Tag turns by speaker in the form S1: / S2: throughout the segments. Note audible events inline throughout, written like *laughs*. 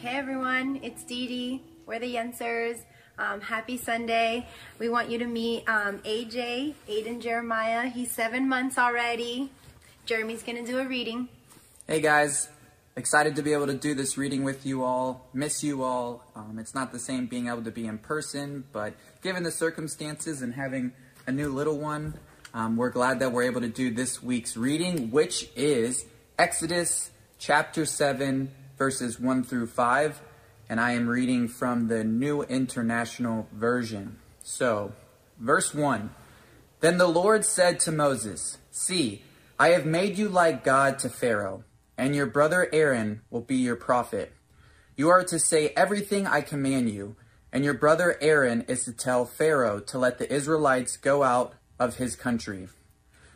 S1: Hey everyone, it's Dee Dee. We're the Yensers. Um, happy Sunday. We want you to meet um, AJ, Aiden Jeremiah. He's seven months already. Jeremy's gonna do a reading.
S2: Hey guys, excited to be able to do this reading with you all. Miss you all. Um, it's not the same being able to be in person, but given the circumstances and having a new little one, um, we're glad that we're able to do this week's reading, which is Exodus chapter 7, verses 1 through 5. And I am reading from the New International Version. So, verse 1 Then the Lord said to Moses, See, I have made you like God to Pharaoh, and your brother Aaron will be your prophet. You are to say everything I command you, and your brother Aaron is to tell Pharaoh to let the Israelites go out of his country.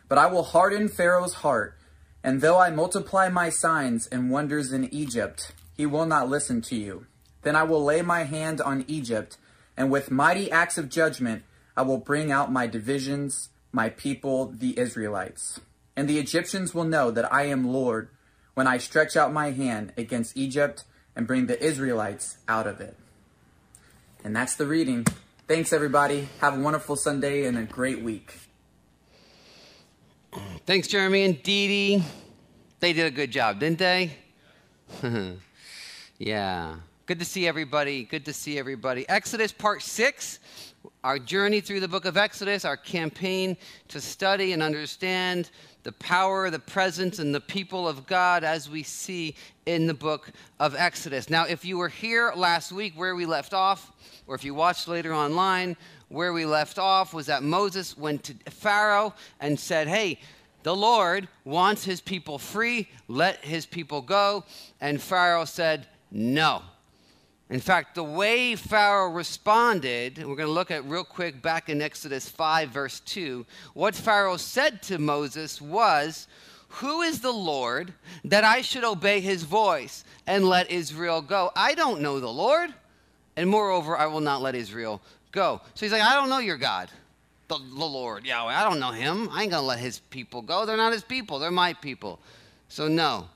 S2: But I will harden Pharaoh's heart, and though I multiply my signs and wonders in Egypt, he will not listen to you. Then I will lay my hand on Egypt, and with mighty acts of judgment I will bring out my divisions, my people, the Israelites. And the Egyptians will know that I am Lord when I stretch out my hand against Egypt and bring the Israelites out of it. And that's the reading. Thanks, everybody. Have a wonderful Sunday and a great week.
S3: Thanks, Jeremy and Dee Dee. They did a good job, didn't they? *laughs* yeah. Good to see everybody. Good to see everybody. Exodus part six, our journey through the book of Exodus, our campaign to study and understand the power, the presence, and the people of God as we see in the book of Exodus. Now, if you were here last week where we left off, or if you watched later online, where we left off was that Moses went to Pharaoh and said, Hey, the Lord wants his people free, let his people go. And Pharaoh said, No. In fact, the way Pharaoh responded, we're going to look at real quick back in Exodus 5, verse 2. What Pharaoh said to Moses was, Who is the Lord that I should obey his voice and let Israel go? I don't know the Lord, and moreover, I will not let Israel go. So he's like, I don't know your God, the, the Lord, Yahweh. I don't know him. I ain't going to let his people go. They're not his people, they're my people. So, no,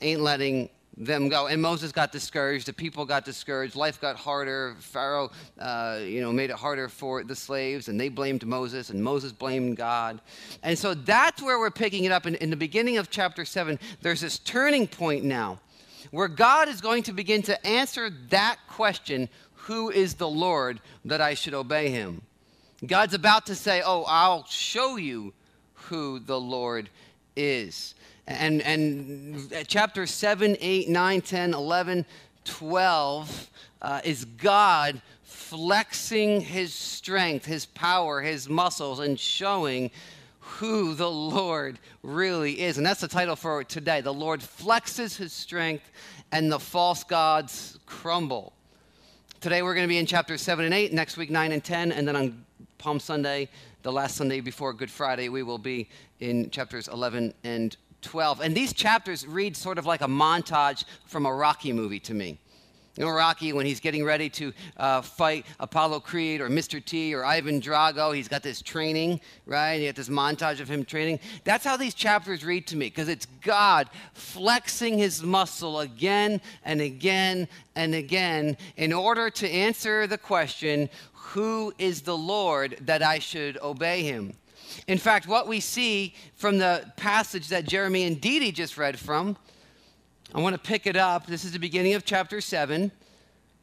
S3: ain't letting them go. And Moses got discouraged. The people got discouraged. Life got harder. Pharaoh, uh, you know, made it harder for the slaves, and they blamed Moses, and Moses blamed God. And so that's where we're picking it up. In, in the beginning of chapter 7, there's this turning point now where God is going to begin to answer that question who is the Lord that I should obey him? God's about to say, Oh, I'll show you who the Lord is. And, and chapter 7, 8, 9, 10, 11, 12 uh, is God flexing his strength, his power, his muscles, and showing who the Lord really is. And that's the title for today. The Lord flexes his strength, and the false gods crumble. Today we're going to be in chapter 7 and 8, next week 9 and 10, and then on Palm Sunday, the last Sunday before Good Friday, we will be in chapters 11 and 12. And these chapters read sort of like a montage from a Rocky movie to me. You know, Rocky, when he's getting ready to uh, fight Apollo Creed or Mr. T or Ivan Drago, he's got this training, right? You get this montage of him training. That's how these chapters read to me, because it's God flexing his muscle again and again and again in order to answer the question who is the Lord that I should obey him? In fact, what we see from the passage that Jeremy and Dee just read from I want to pick it up. This is the beginning of chapter 7.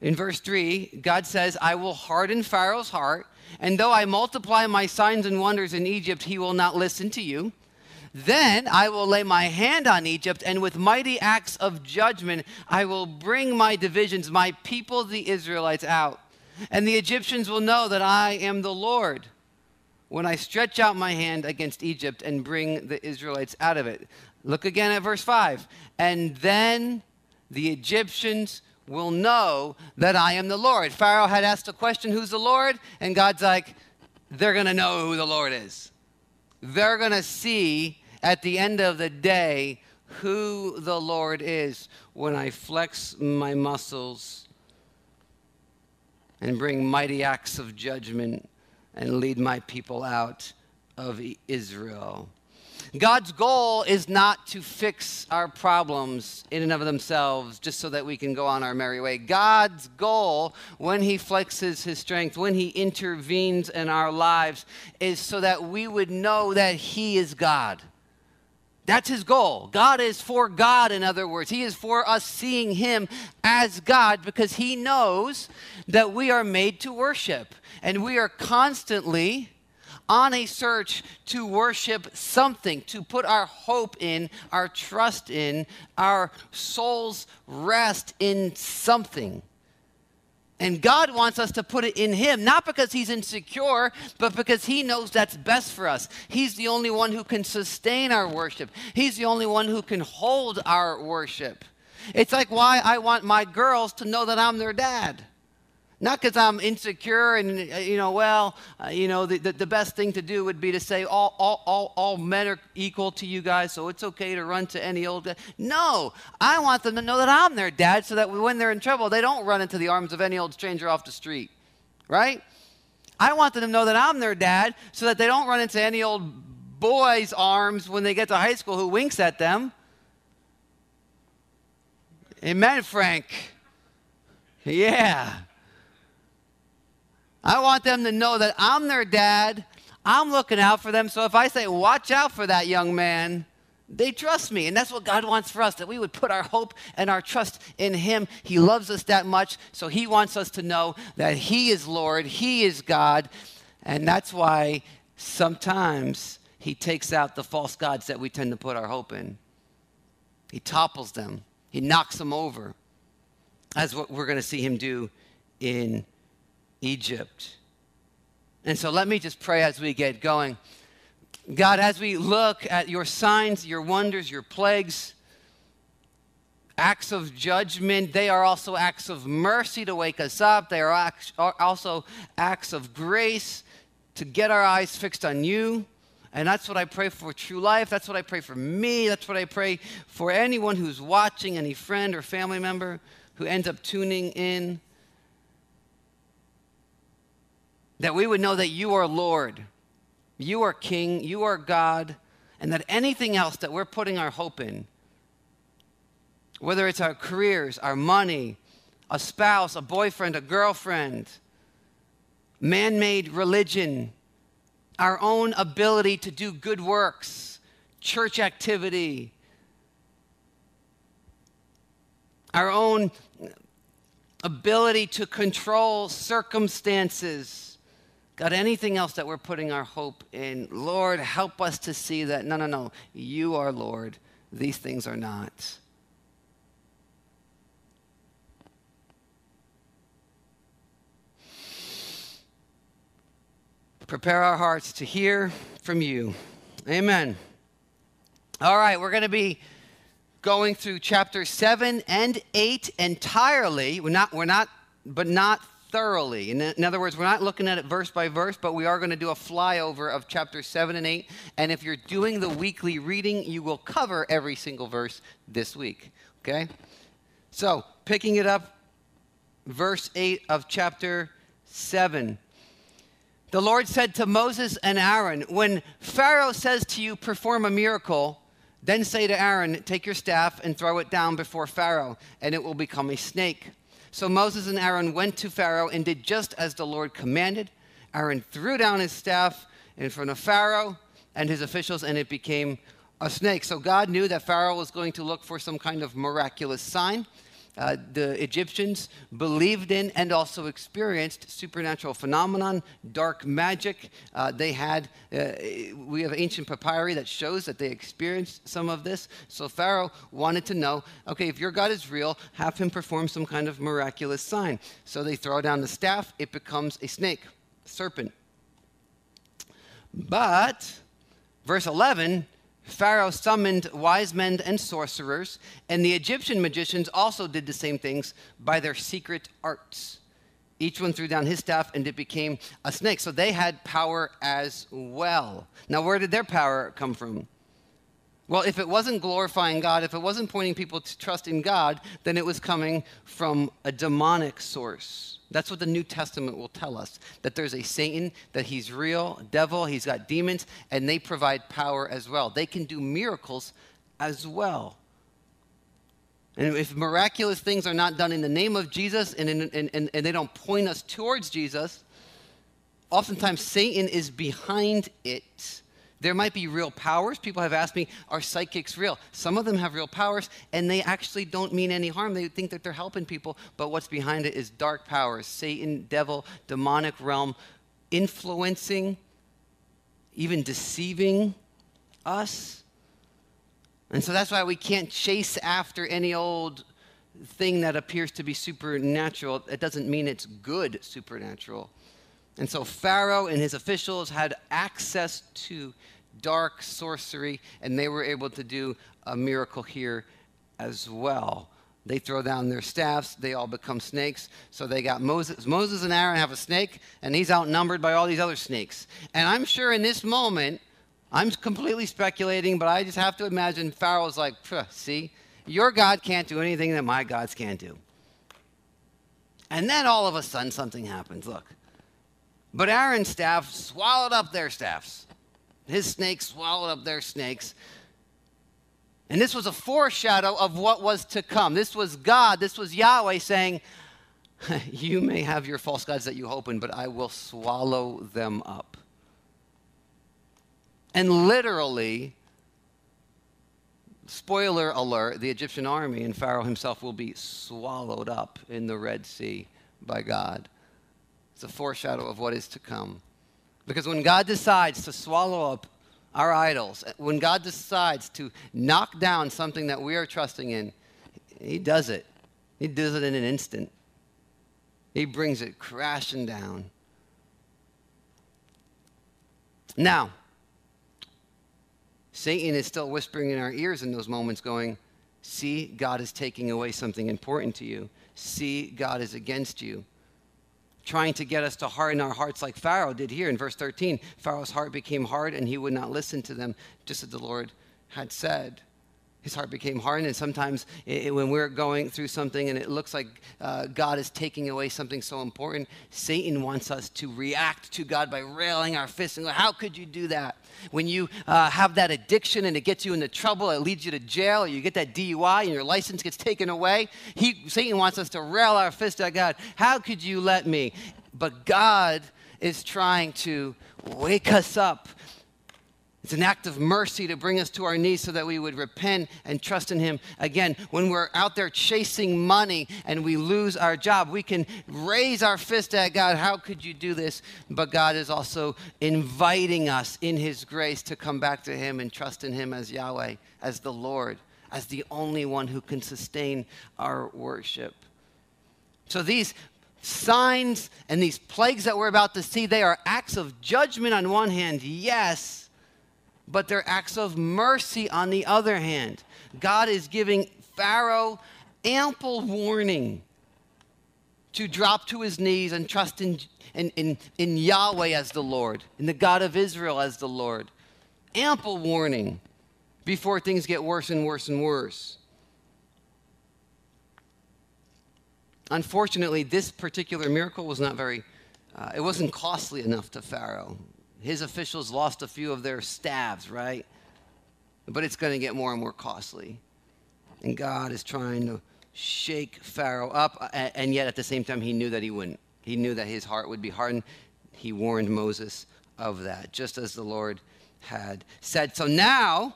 S3: In verse 3, God says, I will harden Pharaoh's heart, and though I multiply my signs and wonders in Egypt, he will not listen to you. Then I will lay my hand on Egypt, and with mighty acts of judgment, I will bring my divisions, my people, the Israelites, out. And the Egyptians will know that I am the Lord when I stretch out my hand against Egypt and bring the Israelites out of it. Look again at verse 5. And then the Egyptians will know that I am the Lord. Pharaoh had asked a question, Who's the Lord? And God's like, They're going to know who the Lord is. They're going to see at the end of the day who the Lord is when I flex my muscles and bring mighty acts of judgment and lead my people out of Israel. God's goal is not to fix our problems in and of themselves just so that we can go on our merry way. God's goal, when He flexes His strength, when He intervenes in our lives, is so that we would know that He is God. That's his goal. God is for God, in other words. He is for us seeing him as God because he knows that we are made to worship. And we are constantly on a search to worship something, to put our hope in, our trust in, our soul's rest in something. And God wants us to put it in Him, not because He's insecure, but because He knows that's best for us. He's the only one who can sustain our worship, He's the only one who can hold our worship. It's like why I want my girls to know that I'm their dad. Not because I'm insecure and, uh, you know, well, uh, you know, the, the, the, best thing to do would be to say all, all, all, all men are equal to you guys, so it's okay to run to any old guy. No, I want them to know that I'm their dad so that when they're in trouble, they don't run into the arms of any old stranger off the street, right? I want them to know that I'm their dad so that they don't run into any old boy's arms when they get to high school who winks at them. Amen, Frank. Yeah. I want them to know that I'm their dad. I'm looking out for them. So if I say, watch out for that young man, they trust me. And that's what God wants for us that we would put our hope and our trust in Him. He loves us that much. So He wants us to know that He is Lord, He is God. And that's why sometimes He takes out the false gods that we tend to put our hope in. He topples them, He knocks them over. That's what we're going to see Him do in Egypt. And so let me just pray as we get going. God, as we look at your signs, your wonders, your plagues, acts of judgment, they are also acts of mercy to wake us up. They are also acts of grace to get our eyes fixed on you. And that's what I pray for true life. That's what I pray for me. That's what I pray for anyone who's watching, any friend or family member who ends up tuning in that we would know that you are Lord, you are King, you are God, and that anything else that we're putting our hope in, whether it's our careers, our money, a spouse, a boyfriend, a girlfriend, man made religion, our own ability to do good works, church activity, our own ability to control circumstances God, anything else that we're putting our hope in, Lord, help us to see that no, no, no, you are Lord. These things are not. Prepare our hearts to hear from you. Amen. All right, we're going to be going through chapter 7 and 8 entirely. We're not, we're not, but not thoroughly. In, in, other words, we're not looking at it verse by verse, but we are going to do a flyover of chapter 7 and 8. And if you're doing the weekly reading, you will cover every single verse this week. Okay? So, picking it up, verse 8 of chapter 7. The Lord said to Moses and Aaron, When Pharaoh says to you, perform a miracle, then say to Aaron, Take your staff and throw it down before Pharaoh, and it will become a snake. So Moses and Aaron went to Pharaoh and did just as the Lord commanded. Aaron threw down his staff in front of Pharaoh and his officials, and it became a snake. So God knew that Pharaoh was going to look for some kind of miraculous sign. Uh, the Egyptians believed in and also experienced supernatural phenomenon, dark magic. Uh, they had, uh, we have ancient papyri that shows that they experienced some of this. So Pharaoh wanted to know, okay, if your God is real, have him perform some kind of miraculous sign. So they throw down the staff, it becomes a snake, serpent. But, verse 11, Pharaoh summoned wise men and sorcerers, and the Egyptian magicians also did the same things by their secret arts. Each one threw down his staff, and it became a snake. So they had power as well. Now, where did their power come from? Well, if it wasn't glorifying God, if it wasn't pointing people to trust in God, then it was coming from a demonic source. That's what the New Testament will tell us that there's a Satan, that he's real, devil, he's got demons, and they provide power as well. They can do miracles as well. And if miraculous things are not done in the name of Jesus and, in, and, and, and they don't point us towards Jesus, oftentimes Satan is behind it. There might be real powers. People have asked me, are psychics real? Some of them have real powers, and they actually don't mean any harm. They think that they're helping people, but what's behind it is dark powers Satan, devil, demonic realm, influencing, even deceiving us. And so that's why we can't chase after any old thing that appears to be supernatural. It doesn't mean it's good supernatural. And so Pharaoh and his officials had access to dark sorcery, and they were able to do a miracle here as well. They throw down their staffs, they all become snakes. So they got Moses. Moses and Aaron have a snake, and he's outnumbered by all these other snakes. And I'm sure in this moment, I'm completely speculating, but I just have to imagine Pharaoh's like, see, your God can't do anything that my gods can't do. And then all of a sudden something happens. Look. But Aaron's staff swallowed up their staffs. His snakes swallowed up their snakes. And this was a foreshadow of what was to come. This was God, this was Yahweh saying, *laughs* You may have your false gods that you hope in, but I will swallow them up. And literally, spoiler alert, the Egyptian army and Pharaoh himself will be swallowed up in the Red Sea by God. A foreshadow of what is to come. Because when God decides to swallow up our idols, eh, when God decides to knock down something that we are trusting in, He does it. He does it in an instant. He brings it crashing down. Now, Satan is still whispering in our ears in those moments, going, See, God is taking away something important to you. See, God is against you. Trying to get us to harden our hearts like Pharaoh did here in verse 13. Pharaoh's heart became hard and he would not listen to them, just as the Lord had said his heart became hardened. And sometimes it, when we're going through something and it looks like uh, God is taking away something so important, Satan wants us to react to God by railing our fists and go, How could you do that? When you uh, have that addiction and it gets you into trouble, it leads you to jail, or you get that DUI and your license gets taken away, he, Satan wants us to rail our fist at God. How could you let me? But God is trying to wake us up it's an act of mercy to bring us to our knees so that we would repent and trust in Him. Again, when we're out there chasing money and we lose our job, we can raise our fist at God. How could you do this? But God is also inviting us in His grace to come back to Him and trust in Him as Yahweh, as the Lord, as the only one who can sustain our worship. So these signs and these plagues that we're about to see, they are acts of judgment on one hand, yes but they're acts of mercy on the other hand. God is giving Pharaoh ample warning to drop to his knees and trust in, in, in, in, Yahweh as the Lord, in the God of Israel as the Lord. Ample warning before things get worse and worse and worse. Unfortunately, this particular miracle was not very, uh, it wasn't costly enough to Pharaoh his officials lost a few of their staffs, right? But it's going to get more and more costly. And God is trying to shake Pharaoh up, uh, and yet at the same time, he knew that he wouldn't. He knew that his heart would be hardened. He warned Moses of that, just as the Lord had said. So now,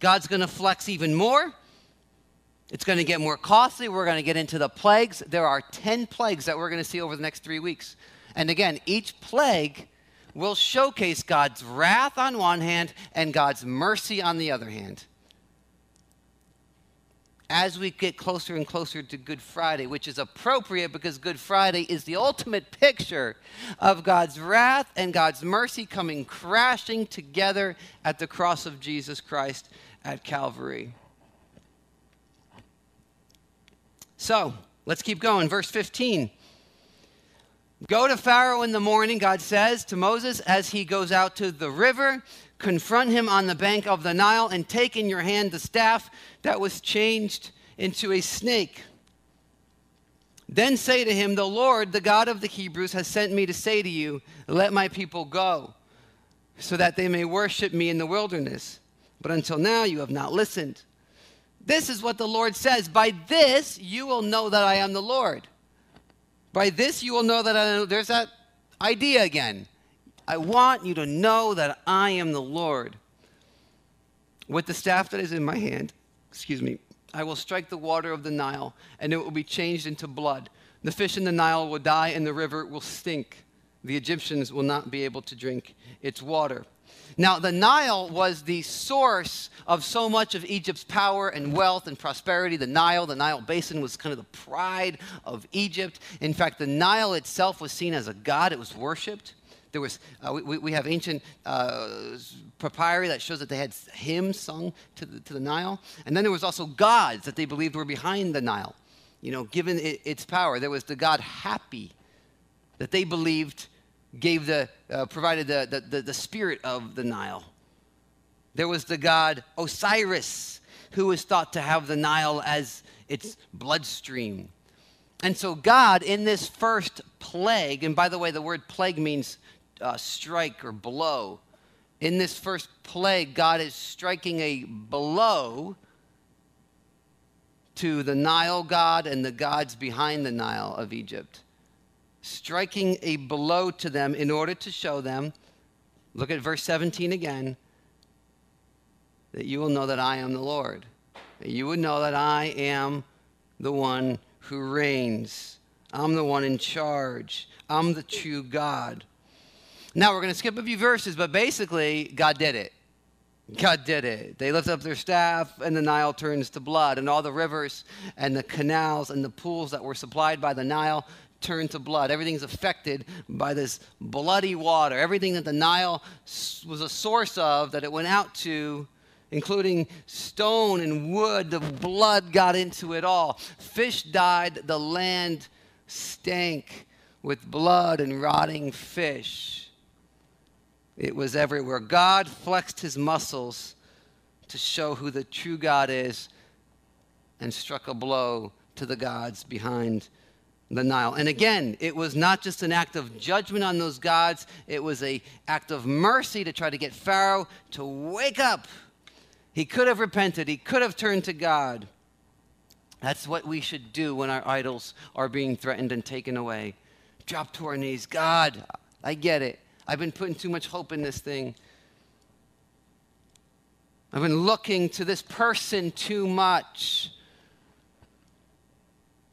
S3: God's going to flex even more. It's going to get more costly. We're going to get into the plagues. There are 10 plagues that we're going to see over the next three weeks. And again, each plague will showcase God's wrath on one hand and God's mercy on the other hand. As we get closer and closer to Good Friday, which is appropriate because Good Friday is the ultimate picture of God's wrath and God's mercy coming crashing together at the cross of Jesus Christ at Calvary. So, let's keep going. Verse 15. Go to Pharaoh in the morning, God says to Moses as he goes out to the river. confront him on the bank of the Nile, and take in your hand the staff that was changed into a snake. Then say to him, The Lord, the God of the Hebrews, has sent me to say to you, Let my people go, so that they may worship me in the wilderness. But until now you have not listened. This is what the Lord says By this you will know that I am the Lord. By this you will know that I, there's that idea again. I want you to know that I am the Lord. With the staff that is in my hand, excuse me, I will strike the water of the Nile, and it will be changed into blood. The fish in the Nile will die, and the river will stink. The Egyptians will not be able to drink its water. Now, the Nile was the source of so much of Egypt's power and wealth and prosperity. The Nile, the Nile basin, was kind of the pride of Egypt. In fact, the Nile itself was seen as a god, it was worshiped. There was, uh, we, we have ancient uh, papyri that shows that they had hymns sung to the, to the Nile. And then there was also gods that they believed were behind the Nile, you know, given it, its power. There was the god Hapi that they believed gave the, uh, provided the, the, the, the spirit of the Nile. There was the god Osiris, who was thought to have the Nile as its bloodstream. And so, God, in this first plague, and by the way, the word plague means uh, strike or blow. In this first plague, God is striking a blow to the Nile god and the gods behind the Nile of Egypt. Striking a blow to them in order to show them, look at verse 17 again, that you will know that I am the Lord. That you would know that I am the one who reigns. I'm the one in charge. I'm the true God. Now we're going to skip a few verses, but basically, God did it. God did it. They lift up their staff, and the Nile turns to blood, and all the rivers and the canals and the pools that were supplied by the Nile turn to blood. Everything's affected by this bloody water. Everything that the Nile was a source of, that it went out to, including stone and wood, the blood got into it all. Fish died, the land stank with blood and rotting fish. It was everywhere. God flexed his muscles to show who the true God is and struck a blow to the gods behind the Nile. And again, it was not just an act of judgment on those gods, it was an act of mercy to try to get Pharaoh to wake up. He could have repented, he could have turned to God. That's what we should do when our idols are being threatened and taken away. Drop to our knees. God, I get it. I've been putting too much hope in this thing. I've been looking to this person too much.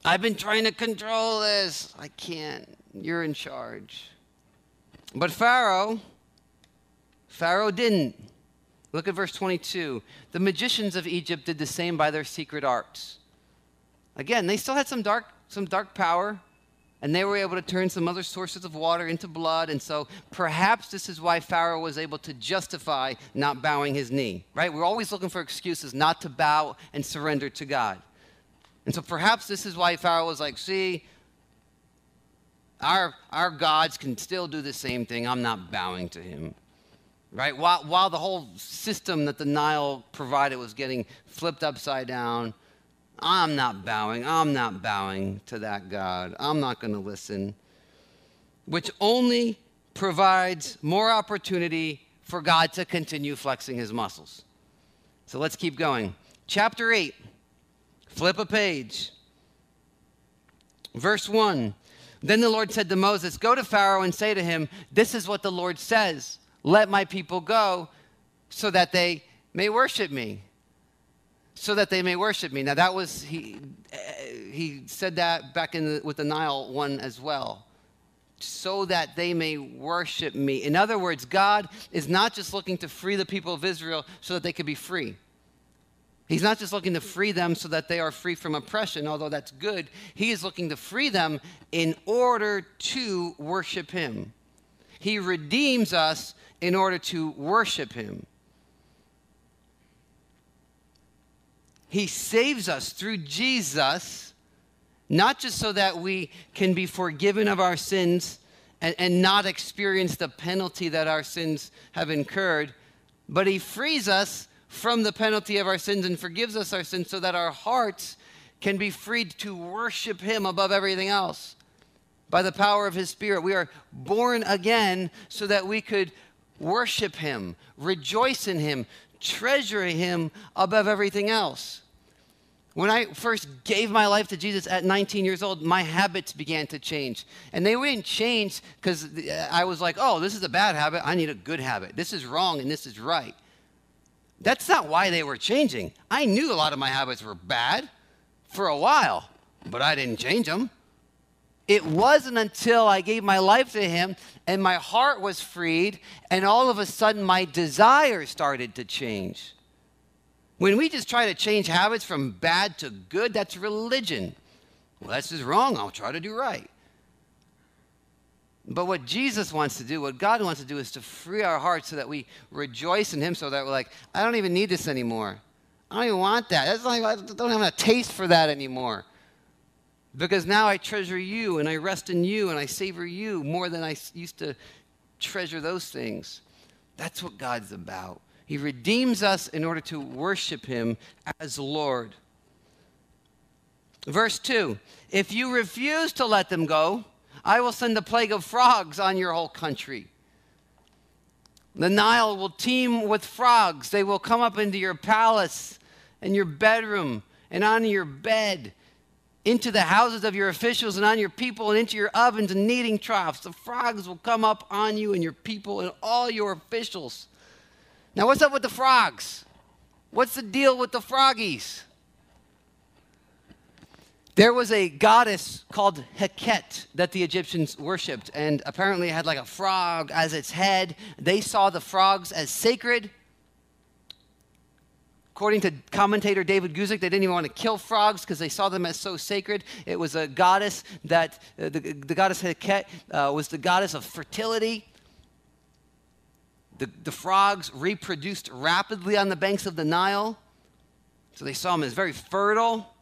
S3: I've been trying to control this. I can't. You're in charge. But Pharaoh, Pharaoh didn't. Look at verse 22. The magicians of Egypt did the same by their secret arts. Again, they still had some dark, some dark power, and they were able to turn some other sources of water into blood. And so perhaps this is why Pharaoh was able to justify not bowing his knee, right? We're always looking for excuses not to bow and surrender to God. And so perhaps this is why Pharaoh was like, see, our, our gods can still do the same thing. I'm not bowing to him. Right? While, while the whole system that the Nile provided was getting flipped upside down, I'm not bowing. I'm not bowing to that God. I'm not going to listen. Which only provides more opportunity for God to continue flexing his muscles. So let's keep going. Chapter 8, flip a page. Verse 1 Then the Lord said to Moses, Go to Pharaoh and say to him, This is what the Lord says Let my people go so that they may worship me so that they may worship me. Now that was he he said that back in the, with the Nile one as well. So that they may worship me. In other words, God is not just looking to free the people of Israel so that they could be free. He's not just looking to free them so that they are free from oppression, although that's good. He is looking to free them in order to worship Him. He redeems us in order to worship Him. He saves us through Jesus, not just so that we can be forgiven of our sins and, and not experience the penalty that our sins have incurred, but he frees us from the penalty of our sins and forgives us our sins so that our hearts can be freed to worship him above everything else. By the power of his spirit, we are born again so that we could worship him, rejoice in him, treasure him above everything else. When I first gave my life to Jesus at 19 years old, my habits began to change. And they didn't change because uh, I was like, oh, this is a bad habit. I need a good habit. This is wrong and this is right. That's not why they were changing. I knew a lot of my habits were bad for a while, but I didn't change them. It wasn't until I gave my life to Him and my heart was freed, and all of a sudden my desires started to change. When we just try to change habits from bad to good, that's religion. Well, that's just wrong. I'll try to do right. But what Jesus wants to do, what God wants to do, is to free our hearts so that we rejoice in Him, so that we're like, I don't even need this anymore. I don't even want that. That's I don't have a taste for that anymore. Because now I treasure you and I rest in you and I savor you more than I used to treasure those things. That's what God's about. He redeems us in order to worship him as Lord. Verse 2 If you refuse to let them go, I will send a plague of frogs on your whole country. The Nile will teem with frogs. They will come up into your palace and your bedroom and on your bed, into the houses of your officials and on your people, and into your ovens and kneading troughs. The frogs will come up on you and your people and all your officials. Now, what's up with the frogs? What's the deal with the froggies? There was a goddess called Heket that the Egyptians worshipped, and apparently had like a frog as its head. They saw the frogs as sacred. According to commentator David Guzik, they didn't even want to kill frogs because they saw them as so sacred. It was a goddess that, uh, the, the, goddess Heket uh, was the goddess of fertility. The, the frogs reproduced rapidly on the banks of the Nile. So they saw them as very fertile.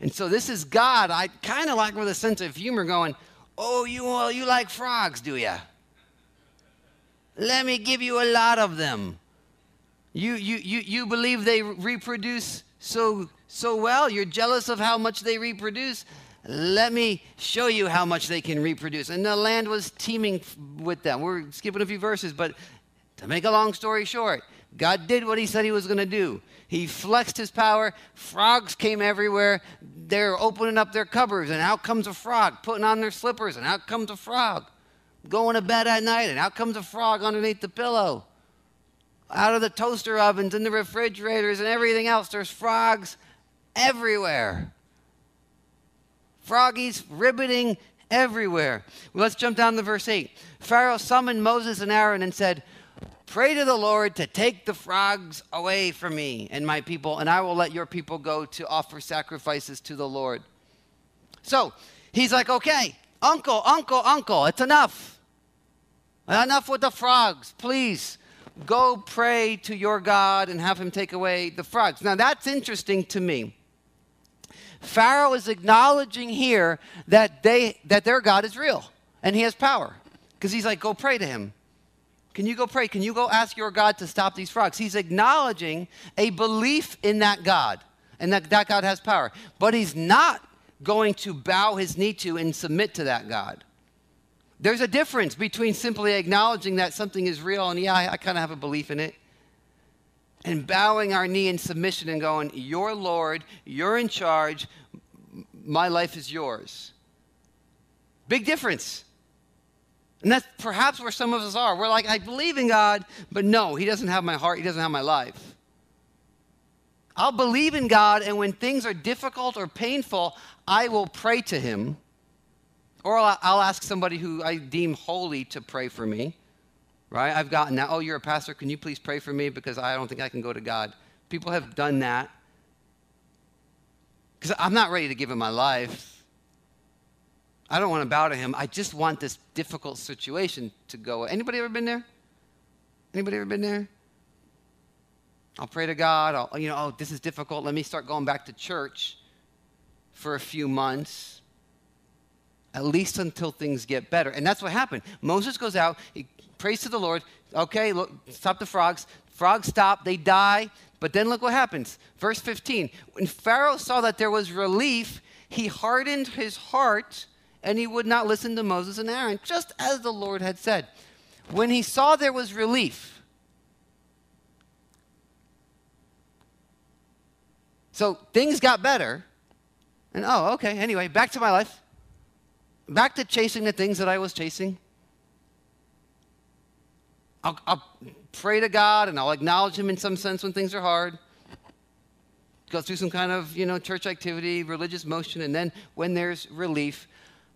S3: And so this is God. I kind of like with a sense of humor going, Oh, you all you like frogs, do ya? Let me give you a lot of them. You you you you believe they reproduce so so well? You're jealous of how much they reproduce? Let me show you how much they can reproduce. And the land was teeming with them. We're skipping a few verses, but to make a long story short, God did what he said he was going to do. He flexed his power. Frogs came everywhere. They're opening up their cupboards, and out comes a frog, putting on their slippers, and out comes a frog. Going to bed at night, and out comes a frog underneath the pillow. Out of the toaster ovens and the refrigerators and everything else, there's frogs everywhere. Froggies ribbiting everywhere. Well, let's jump down to verse 8. Pharaoh summoned Moses and Aaron and said, Pray to the Lord to take the frogs away from me and my people, and I will let your people go to offer sacrifices to the Lord. So he's like, okay, uncle, uncle, uncle, it's enough. Enough with the frogs. Please go pray to your God and have him take away the frogs. Now that's interesting to me. Pharaoh is acknowledging here that they that their God is real and he has power. Because he's like, go pray to him. Can you go pray? Can you go ask your God to stop these frogs? He's acknowledging a belief in that God and that that God has power. But he's not going to bow his knee to and submit to that God. There's a difference between simply acknowledging that something is real and, yeah, I, I kind of have a belief in it, and bowing our knee in submission and going, You're Lord, you're in charge, my life is yours. Big difference. And that's perhaps where some of us are. We're like, I believe in God, but no, He doesn't have my heart, He doesn't have my life. I'll believe in God, and when things are difficult or painful, I will pray to Him. Or I'll, I'll ask somebody who I deem holy to pray for me. Right? I've gotten that. Oh, you're a pastor. Can you please pray for me? Because I don't think I can go to God. People have done that. Because I'm not ready to give Him my life. I don't want to bow to him. I just want this difficult situation to go. Anybody ever been there? Anybody ever been there? I'll pray to God. I'll, you know, oh, this is difficult. Let me start going back to church for a few months, at least until things get better. And that's what happened. Moses goes out, he prays to the Lord. Okay, look, stop the frogs. Frogs stop, they die. But then look what happens. Verse 15 When Pharaoh saw that there was relief, he hardened his heart and he would not listen to Moses and Aaron, just as the Lord had said. When he saw there was relief, so things got better. And oh, okay, anyway, back to my life. Back to chasing the things that I was chasing. I'll, I'll pray to God and I'll acknowledge Him in some sense when things are hard. Go through some kind of, you know, church activity, religious motion, and then when there's relief,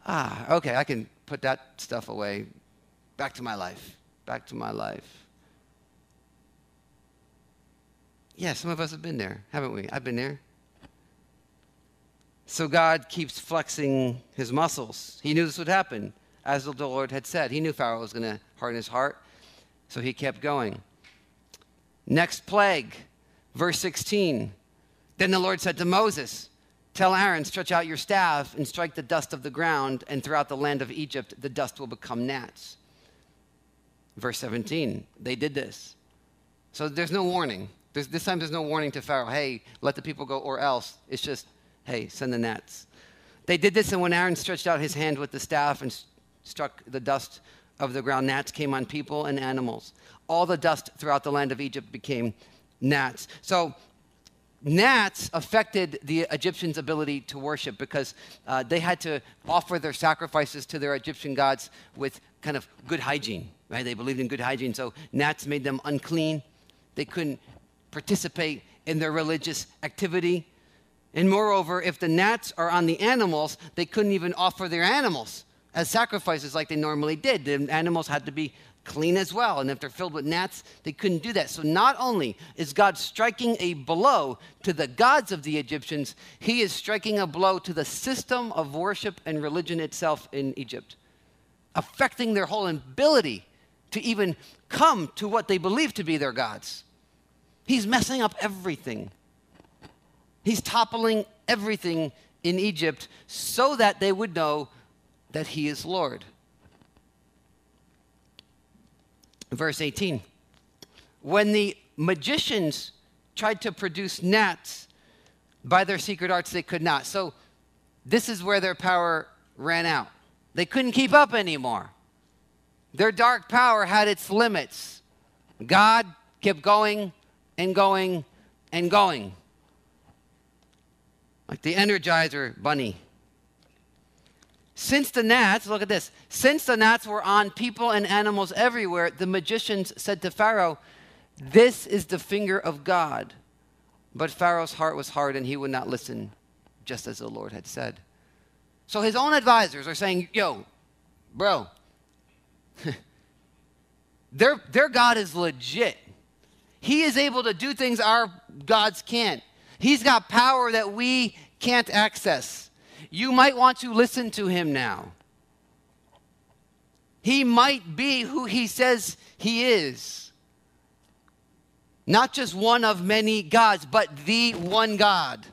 S3: ah, okay, I can put that stuff away. Back to my life. Back to my life. Yeah, some of us have been there, haven't we? I've been there. So God keeps flexing his muscles. He knew this would happen, as the Lord had said. He knew Pharaoh was going to harden his heart, so he kept going. Next plague, verse 16. Then the Lord said to Moses, Tell Aaron, stretch out your staff and strike the dust of the ground, and throughout the land of Egypt the dust will become gnats. Verse 17. They did this. So there's no warning. There's, this time there's no warning to Pharaoh, hey, let the people go, or else. It's just, hey, send the gnats. They did this, and when Aaron stretched out his hand with the staff and struck the dust of the ground, gnats came on people and animals. All the dust throughout the land of Egypt became gnats. So gnats affected the Egyptians' ability to worship because uh, they had to offer their sacrifices to their Egyptian gods with kind of good hygiene, right? They believed in good hygiene, so gnats made them unclean. They couldn't participate in their religious activity. And moreover, if the gnats are on the animals, they couldn't even offer their animals as sacrifices like they normally did. The animals had to be clean as well. And if they're filled with gnats, they couldn't do that. So not only is God striking a blow to the gods of the Egyptians, he is striking a blow to the system of worship and religion itself in Egypt, affecting their whole ability to even come to what they believe to be their gods. He's messing up everything. He's toppling everything in Egypt so that they would know that he is Lord. Verse 18 When the magicians tried to produce gnats by their secret arts, they could not. So, this is where their power ran out. They couldn't keep up anymore. Their dark power had its limits. God kept going and going and going. Like the Energizer bunny. Since the gnats, look at this, since the gnats were on people and animals everywhere, the magicians said to Pharaoh, This is the finger of God. But Pharaoh's heart was hard and he would not listen, just as the Lord had said. So his own advisors are saying, Yo, bro, *laughs* their, their God is legit. He is able to do things our gods can't. He's got power that we can't access you might want to listen to him now. He might be who he says he is. Not just one of many gods, but the one God.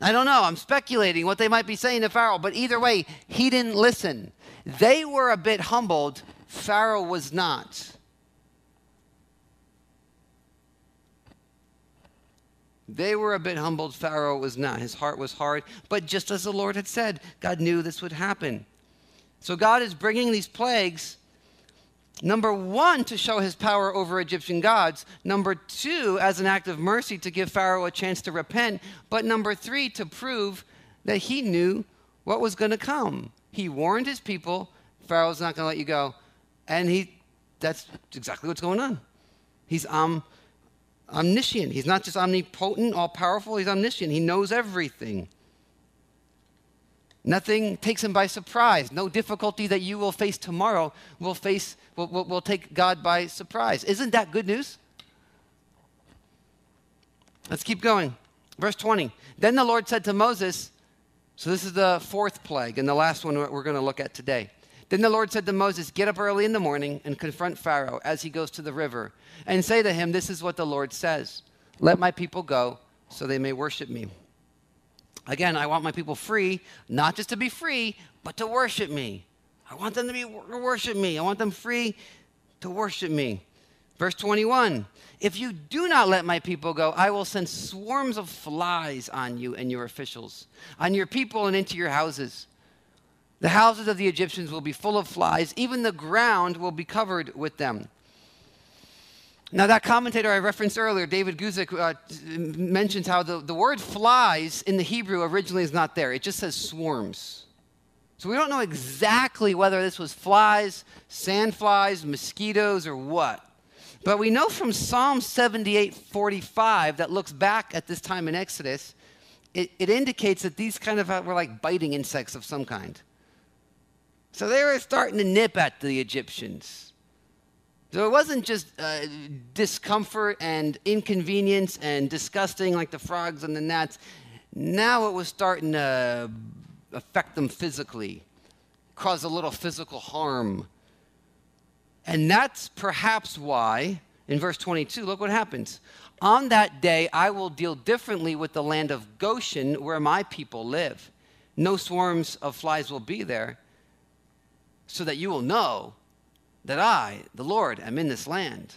S3: I don't know. I'm speculating what they might be saying to Pharaoh, but either way, he didn't listen. They were a bit humbled, Pharaoh was not. They were a bit humbled. Pharaoh was not. His heart was hard. But just as the Lord had said, God knew this would happen. So God is bringing these plagues, number one, to show his power over Egyptian gods. Number two, as an act of mercy to give Pharaoh a chance to repent. But number three, to prove that he knew what was going to come. He warned his people, Pharaoh's not going to let you go. And he, that's exactly what's going on. He's um, omniscient. He's not just omnipotent, all powerful, he's omniscient. He knows everything. Nothing takes him by surprise. No difficulty that you will face tomorrow will face will, will, will take God by surprise. Isn't that good news? Let's keep going. Verse 20. Then the Lord said to Moses, so this is the fourth plague and the last one we're going to look at today. Then the Lord said to Moses, Get up early in the morning and confront Pharaoh as he goes to the river, and say to him, This is what the Lord says Let my people go so they may worship me. Again, I want my people free, not just to be free, but to worship me. I want them to be worship me. I want them free to worship me. Verse 21 If you do not let my people go, I will send swarms of flies on you and your officials, on your people and into your houses. The houses of the Egyptians will be full of flies, even the ground will be covered with them. Now, that commentator I referenced earlier, David Guzik, uh, mentions how the, the word flies in the Hebrew originally is not there. It just says swarms. So we don't know exactly whether this was flies, sand flies, mosquitoes, or what. But we know from Psalm 78 45 that looks back at this time in Exodus, it, it indicates that these kind of uh, were like biting insects of some kind. So they were starting to nip at the Egyptians. So it wasn't just uh, discomfort and inconvenience and disgusting like the frogs and the gnats. Now it was starting to affect them physically, cause a little physical harm. And that's perhaps why, in verse 22, look what happens. On that day, I will deal differently with the land of Goshen, where my people live. No swarms of flies will be there, so that you will know that I, the Lord, am in this land.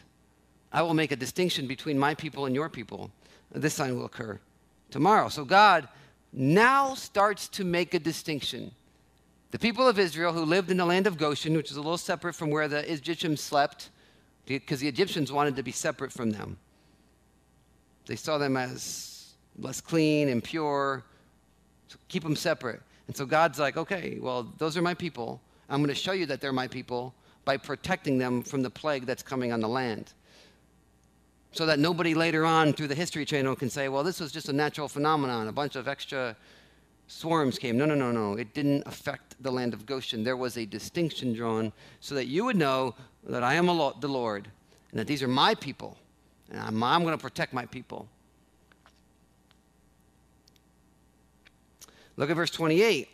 S3: I will make a distinction between my people and your people. This sign will occur tomorrow. So God now starts to make a distinction. The people of Israel who lived in the land of Goshen, which is a little separate from where the Egyptians slept, because the Egyptians wanted to be separate from them. They saw them as less clean, and pure. So keep them separate. And so God's like, okay, well, those are my people. I'm going to show you that they're my people by protecting them from the plague that's coming on the land. So that nobody later on through the history channel can say, well, this was just a natural phenomenon, a bunch of extra swarms came. No, no, no, no. It didn't affect the land of Goshen. There was a distinction drawn so that you would know that I am the Lord and that these are my people. And I'm, I'm going to protect my people. Look at verse 28.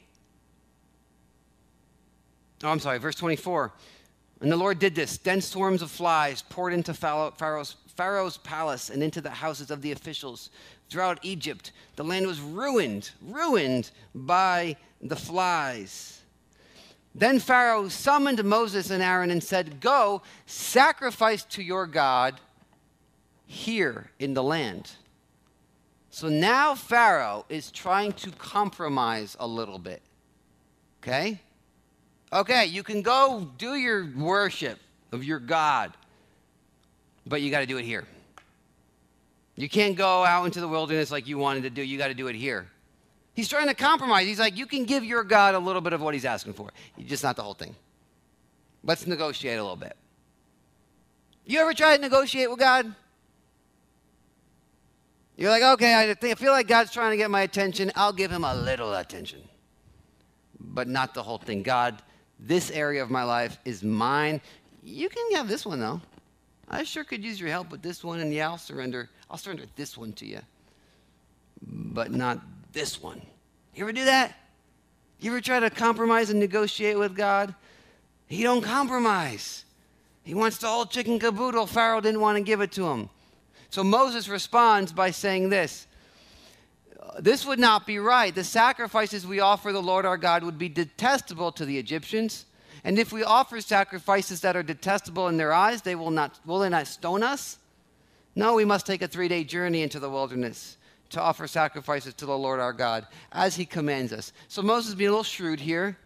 S3: Oh, I'm sorry, verse 24. And the Lord did this. Dense swarms of flies poured into Pharaoh's, Pharaoh's palace and into the houses of the officials. Throughout Egypt, the land was ruined, ruined by the flies. Then Pharaoh summoned Moses and Aaron and said, Go, sacrifice to your God here in the land. So now Pharaoh is trying to compromise a little bit. Okay? Okay, you can go do your worship of your God, but you got to do it here. You can't go out into the wilderness like you wanted to do. You got to do it here. He's trying to compromise. He's like, you can give your God a little bit of what he's asking for, just not the whole thing. Let's negotiate a little bit. You ever try to negotiate with God? You're like, okay, I, think, I feel like God's trying to get my attention. I'll give him a little attention, but not the whole thing. God, this area of my life is mine. You can have this one though. I sure could use your help with this one, and yeah, I'll surrender. I'll surrender this one to you, but not this one. You ever do that? You ever try to compromise and negotiate with God? He don't compromise. He wants the whole chicken caboodle. Pharaoh didn't want to give it to him. So Moses responds by saying this this would not be right. The sacrifices we offer the Lord our God would be detestable to the Egyptians. And if we offer sacrifices that are detestable in their eyes, they will not will they not stone us? No, we must take a three-day journey into the wilderness to offer sacrifices to the Lord our God, as he commands us. So Moses being a little shrewd here.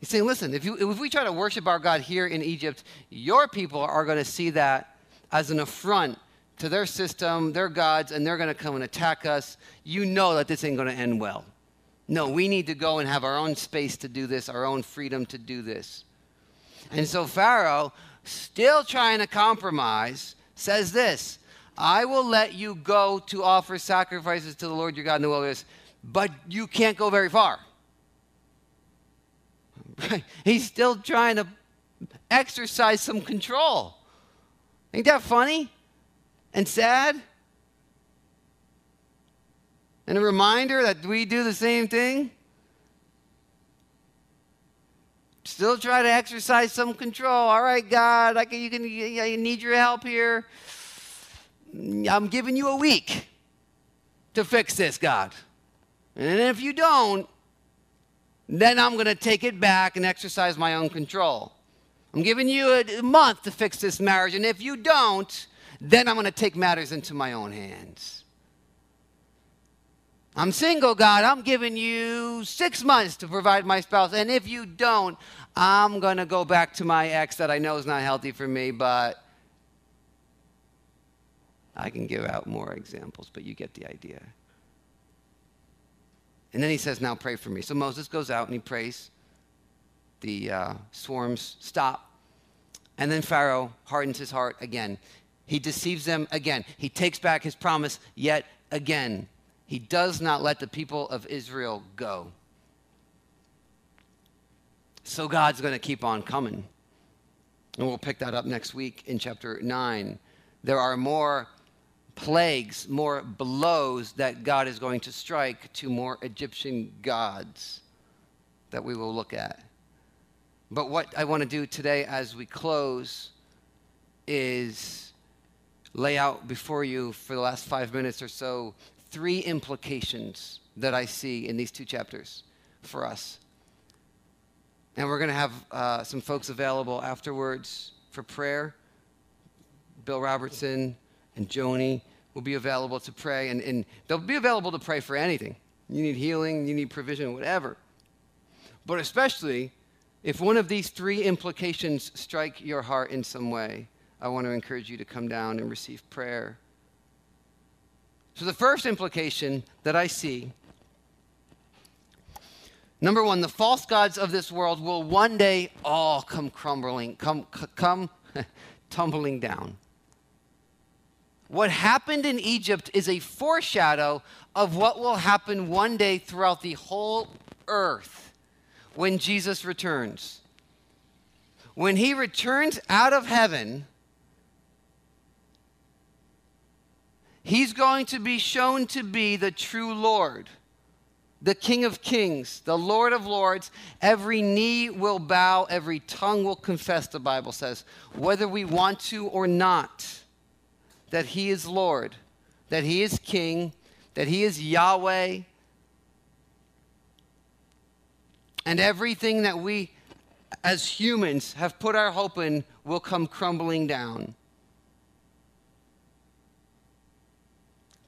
S3: He's saying, listen, if, you, if we try to worship our God here in Egypt, your people are going to see that as an affront to their system, their gods, and they're going to come and attack us, you know that this ain't going to end well. No, we need to go and have our own space to do this, our own freedom to do this. And so Pharaoh, still trying to compromise, says this I will let you go to offer sacrifices to the Lord your God in the wilderness, but you can't go very far. *laughs* He's still trying to exercise some control. Ain't that funny? And sad. And a reminder that we do the same thing. Still try to exercise some control. All right, God, I can, you can, I need your help here. I'm giving you a week to fix this, God. And if you don't, then I'm going to take it back and exercise my own control. I'm giving you a month to fix this marriage, and if you don't, then I'm going to take matters into my own hands. I'm single, God. I'm giving you six months to provide my spouse. And if you don't, I'm going to go back to my ex that I know is not healthy for me, but I can give out more examples, but you get the idea. And then he says, Now pray for me. So Moses goes out and he prays. The uh, swarms stop. And then Pharaoh hardens his heart again. He deceives them again. He takes back his promise yet again. He does not let the people of Israel go. So God's going to keep on coming. And we'll pick that up next week in chapter 9. There are more plagues, more blows that God is going to strike to more Egyptian gods that we will look at. But what I want to do today as we close is lay out before you for the last five minutes or so three implications that I see in these two chapters for us. And we're going to have uh, some folks available afterwards for prayer. Bill Robertson, and Joni will be available to pray, and, and they'll be available to pray for anything. You need healing, you need provision, whatever. But especially if one of these three implications strike your heart in some way, I want to encourage you to come down and receive prayer. So, the first implication that I see number one, the false gods of this world will one day all come crumbling, come, come *laughs* tumbling down. What happened in Egypt is a foreshadow of what will happen one day throughout the whole earth when Jesus returns. When he returns out of heaven, he's going to be shown to be the true Lord, the King of kings, the Lord of lords. Every knee will bow, every tongue will confess, the Bible says, whether we want to or not that He is Lord, that He is King, that He is Yahweh. And everything that we as humans have put our hope in will come crumbling down.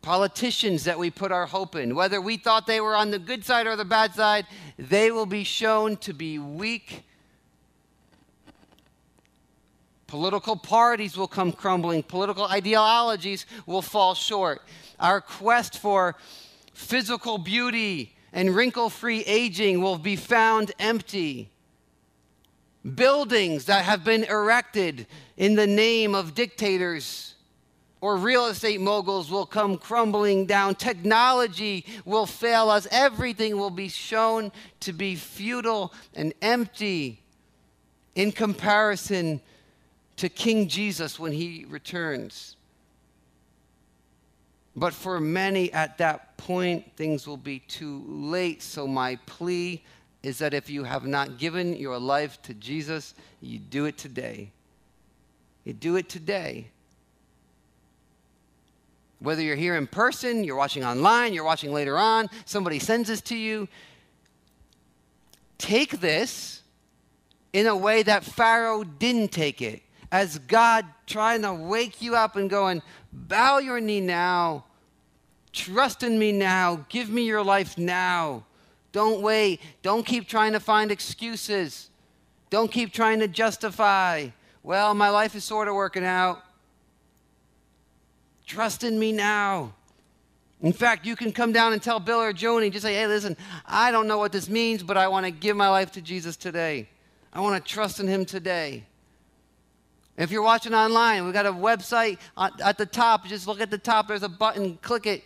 S3: Politicians that we put our hope in, whether we thought they were on the good side or the bad side, they will be shown to be weak Political parties will come crumbling. Political ideologies will fall short. Our quest for physical beauty and wrinkle free aging will be found empty. Buildings that have been erected in the name of dictators or real estate moguls will come crumbling down. Technology will fail us. Everything will be shown to be futile and empty in comparison to King Jesus when he returns. But for many at that point, things will be too late. So, my plea is that if you have not given your life to Jesus, you do it today. You do it today. Whether you're here in person, you're watching online, you're watching later on, somebody sends this to you. Take this in a way that Pharaoh didn't take it as God trying to wake you up and going, bow your knee now, trust in me now, give me your life now. Don't wait. Don't keep trying to find excuses. Don't keep trying to justify. Well, my life is sort of working out. Trust in me now. In fact, you can come down and tell Bill or Joni, just say, hey, listen, I don't know what this means, but I want to give my life to Jesus today. I want to trust in him today. If you're watching online, we've got a website uh, at the top. Just look at the top. There's a button. Click it.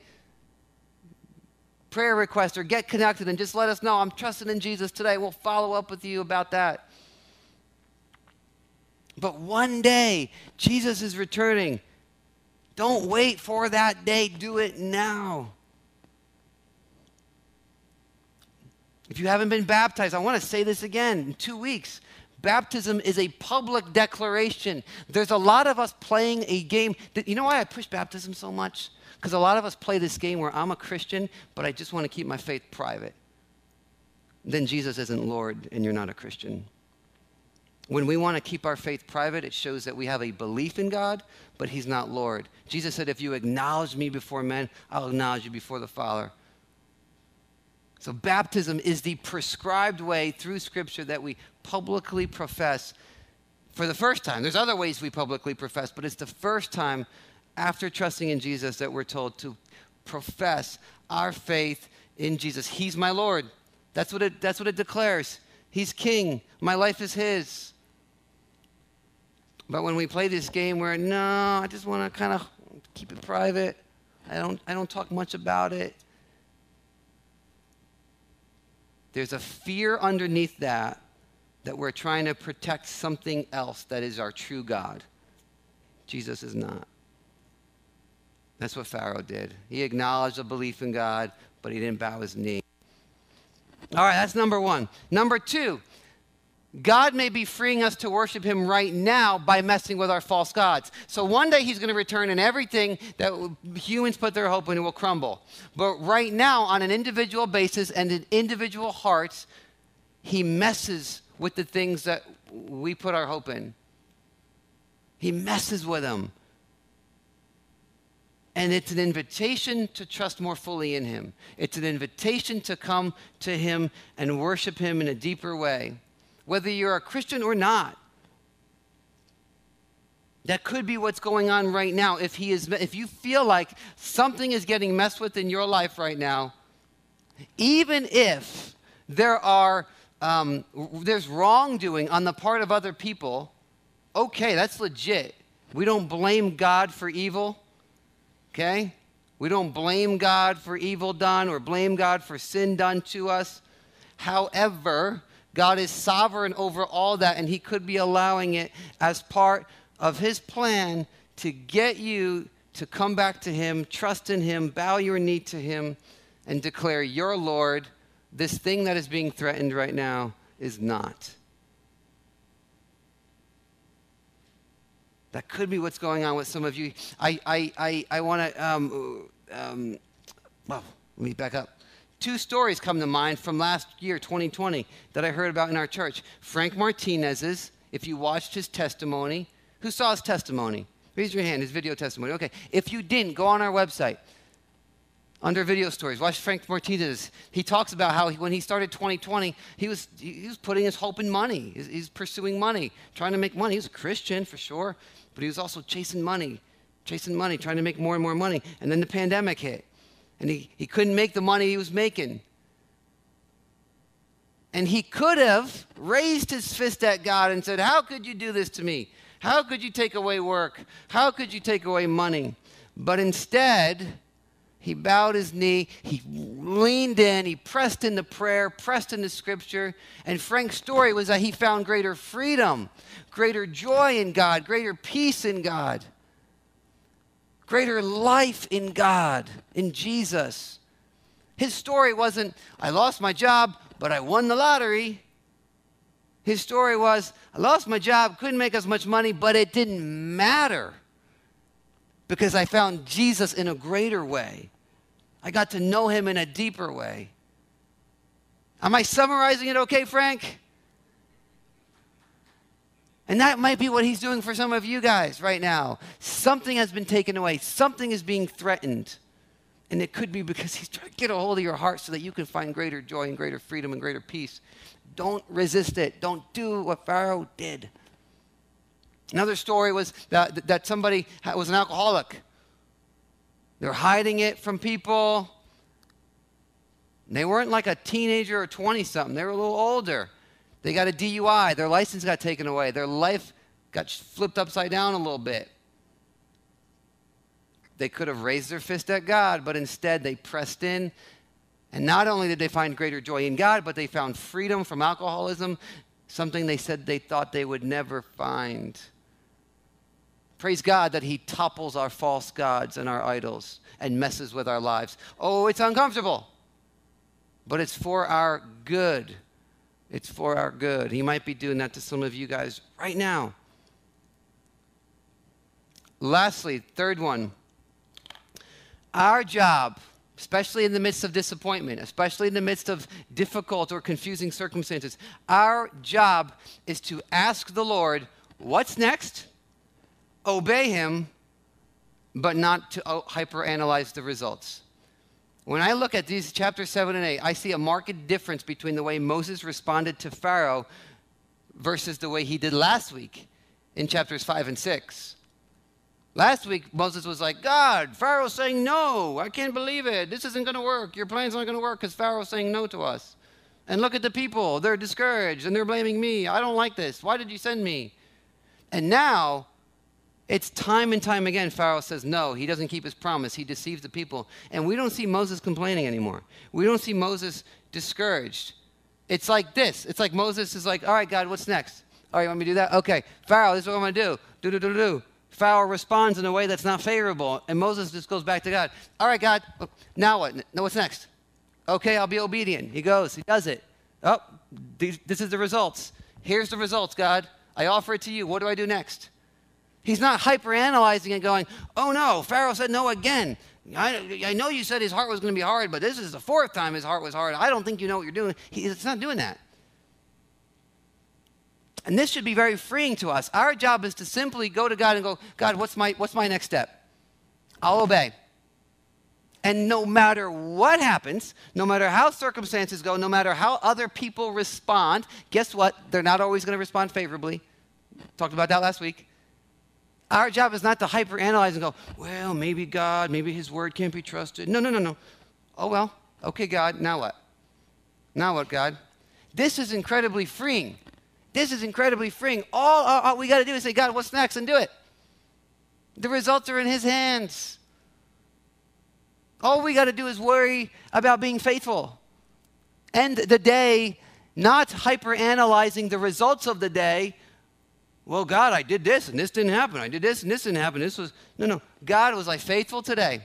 S3: Prayer request or get connected and just let us know. I'm trusting in Jesus today. We'll follow up with you about that. But one day, Jesus is returning. Don't wait for that day. Do it now. If you haven't been baptized, I want to say this again in two weeks. Baptism is a public declaration. There's a lot of us playing a game. That, you know why I push baptism so much? Because a lot of us play this game where I'm a Christian, but I just want to keep my faith private. Then Jesus isn't Lord and you're not a Christian. When we want to keep our faith private, it shows that we have a belief in God, but He's not Lord. Jesus said, If you acknowledge me before men, I'll acknowledge you before the Father. So, baptism is the prescribed way through Scripture that we publicly profess for the first time. There's other ways we publicly profess, but it's the first time after trusting in Jesus that we're told to profess our faith in Jesus. He's my Lord. That's what it, that's what it declares. He's king. My life is his. But when we play this game where, no, I just want to kind of keep it private, I don't, I don't talk much about it. There's a fear underneath that that we're trying to protect something else that is our true God. Jesus is not. That's what Pharaoh did. He acknowledged a belief in God, but he didn't bow his knee. All right, that's number one. Number two, God may be freeing us to worship him right now by messing with our false gods. So one day he's going to return and everything that humans put their hope in will crumble. But right now, on an individual basis and in individual hearts, he messes with the things that we put our hope in. He messes with them. And it's an invitation to trust more fully in Him. It's an invitation to come to Him and worship Him in a deeper way, whether you're a Christian or not. That could be what's going on right now. If, he is, if you feel like something is getting messed with in your life right now, even if there are um, there's wrongdoing on the part of other people, okay, that's legit. We don't blame God for evil okay? We don't blame God for evil done or blame God for sin done to us. However, God is sovereign over all that, and He could be allowing it as part of His plan to get you to come back to Him, trust in Him, bow your knee to Him, and declare, You're Lord, this thing that is being threatened right now is not. That could be what's going on with some of you. I, I, I, I want to, um, um, well, let me back up. Two stories come to mind from last year, 2020, that I heard about in our church. Frank Martinez's, if you watched his testimony, who saw his testimony? Raise your hand, his video testimony. Okay. If you didn't, go on our website under video stories. Watch Frank Martinez. He talks about how he, when he started 2020, he was, he was putting his hope in money. He's, he's, pursuing money, trying to make money. He's a Christian for sure, but he was also chasing money, chasing money, trying to make more and more money. And then the pandemic hit, and he, he couldn't make the money he was making. And he could have raised his fist at God and said, How could you do this to me? How could you take away work? How could you take away money? But instead, he bowed his knee, he leaned in, he pressed into prayer, pressed into scripture. And Frank's story was that he found greater freedom, greater joy in God, greater peace in God, greater life in God, in Jesus. His story wasn't, I lost my job, but I won the lottery. His story was, I lost my job, couldn't make as much money, but it didn't matter because I found Jesus in a greater way. I got to know him in a deeper way. Am I summarizing it okay, Frank? And that might be what he's doing for some of you guys right now. Something has been taken away, something is being threatened. And it could be because he's trying to get a hold of your heart so that you can find greater joy and greater freedom and greater peace. Don't resist it. Don't do what Pharaoh did. Another story was that, that somebody was an alcoholic. They're hiding it from people. They weren't like a teenager or 20 something, they were a little older. They got a DUI, their license got taken away, their life got flipped upside down a little bit. They could have raised their fist at God, but instead they pressed in. And not only did they find greater joy in God, but they found freedom from alcoholism, something they said they thought they would never find. Praise God that He topples our false gods and our idols and messes with our lives. Oh, it's uncomfortable, but it's for our good. It's for our good. He might be doing that to some of you guys right now. Lastly, third one. Our job, especially in the midst of disappointment, especially in the midst of difficult or confusing circumstances. Our job is to ask the Lord, what's next? Obey Him, but not to hyperanalyze the results. When I look at these chapters 7 and 8, I see a marked difference between the way Moses responded to Pharaoh versus the way he did last week in chapters 5 and 6. Last week, Moses was like, God, Pharaoh's saying no. I can't believe it. This isn't going to work. Your plan's not going to work because Pharaoh's saying no to us. And look at the people. They're discouraged and they're blaming me. I don't like this. Why did you send me? And now, it's time and time again, Pharaoh says no. He doesn't keep his promise. He deceives the people. And we don't see Moses complaining anymore. We don't see Moses discouraged. It's like this. It's like Moses is like, all right, God, what's next? All right, you want me to do that? Okay. Pharaoh, this is what I'm going to do. Do, do, do, do. Pharaoh responds in a way that's not favorable, and Moses just goes back to God. All right, God, now what? Now what's next? Okay, I'll be obedient. He goes, he does it. Oh, this is the results. Here's the results, God. I offer it to you. What do I do next? He's not hyper analyzing and going, oh no, Pharaoh said no again. I, I know you said his heart was going to be hard, but this is the fourth time his heart was hard. I don't think you know what you're doing. He's not doing that. And this should be very freeing to us. Our job is to simply go to God and go, God, what's my, what's my next step? I'll obey. And no matter what happens, no matter how circumstances go, no matter how other people respond, guess what? They're not always going to respond favorably. Talked about that last week. Our job is not to hyperanalyze and go, well, maybe God, maybe His word can't be trusted. No, no, no, no. Oh, well, okay, God, now what? Now what, God? This is incredibly freeing. This is incredibly freeing. All, all, all we got to do is say, God, what's next? And do it. The results are in His hands. All we got to do is worry about being faithful. End the day not hyperanalyzing the results of the day. Well, God, I did this and this didn't happen. I did this and this didn't happen. This was, no, no. God, was I faithful today?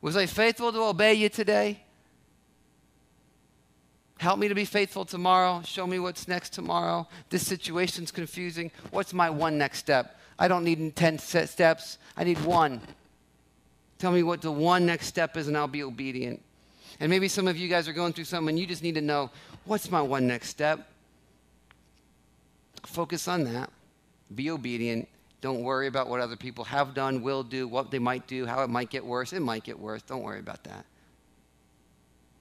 S3: Was I faithful to obey you today? Help me to be faithful tomorrow. Show me what's next tomorrow. This situation's confusing. What's my one next step? I don't need 10 steps. I need one. Tell me what the one next step is, and I'll be obedient. And maybe some of you guys are going through something, and you just need to know what's my one next step? Focus on that. Be obedient. Don't worry about what other people have done, will do, what they might do, how it might get worse. It might get worse. Don't worry about that.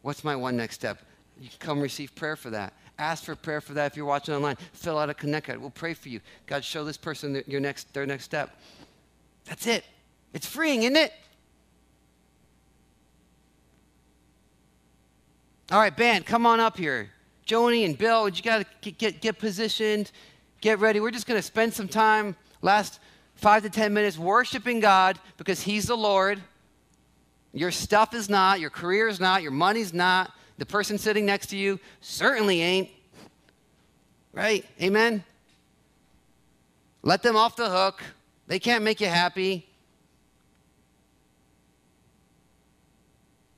S3: What's my one next step? You come receive prayer for that. Ask for prayer for that if you're watching online. Fill out a connect card. We'll pray for you. God, show this person your next, their next step. That's it. It's freeing, isn't it? All right, band, come on up here. Joni and Bill, would you got to get, get, get positioned, get ready. We're just going to spend some time, last five to 10 minutes, worshiping God because He's the Lord. Your stuff is not, your career is not, your money's not. The person sitting next to you certainly ain't. Right? Amen? Let them off the hook. They can't make you happy.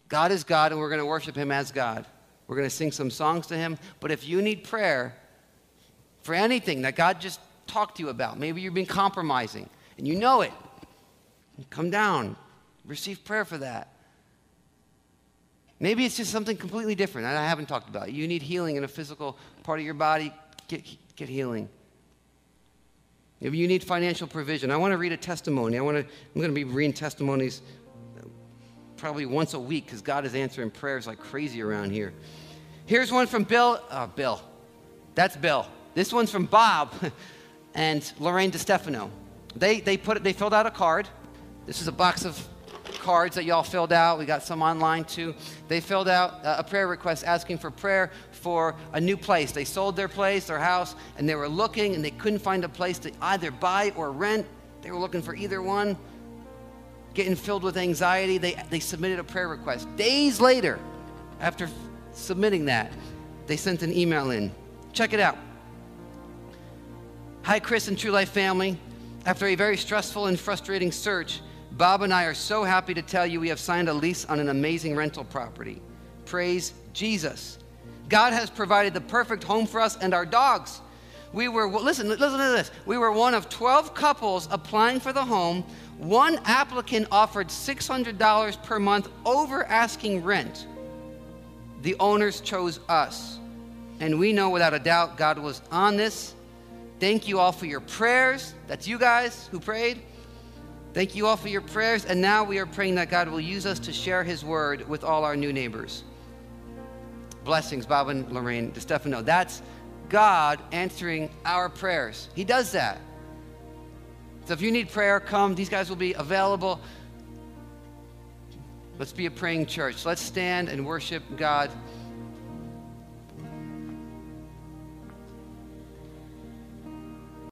S3: God is God, and we're going to worship Him as God. We're going to sing some songs to Him. But if you need prayer for anything that God just talked to you about, maybe you've been compromising and you know it, come down, receive prayer for that. Maybe it's just something completely different that I haven't talked about. You need healing in a physical part of your body, get, get healing. Maybe you need financial provision. I want to read a testimony. I want to, I'm going to be reading testimonies probably once a week because God is answering prayers like crazy around here. Here's one from Bill. Oh, Bill. That's Bill. This one's from Bob *laughs* and Lorraine DeStefano. They, they, put it, they filled out a card. This is a box of cards that y'all filled out. We got some online too. They filled out a prayer request asking for prayer for a new place. They sold their place, their house, and they were looking and they couldn't find a place to either buy or rent. They were looking for either one. Getting filled with anxiety, they, they submitted a prayer request. Days later, after submitting that, they sent an email in. Check it out. Hi, Chris and True Life family. After a very stressful and frustrating search, Bob and I are so happy to tell you we have signed a lease on an amazing rental property. Praise Jesus. God has provided the perfect home for us and our dogs. We were, listen, listen to this. We were one of 12 couples applying for the home One applicant offered $600 per month over asking rent. The owners chose us. And we know without a doubt God was on this. Thank you all for your prayers. That's you guys who prayed. Thank you all for your prayers. And now we are praying that God will use us to share his word with all our new neighbors. Blessings, Bob and Lorraine, Stefano. That's God answering our prayers. He does that. So if you need prayer, come. These guys will be available. Let's be a praying church. Let's stand and worship God.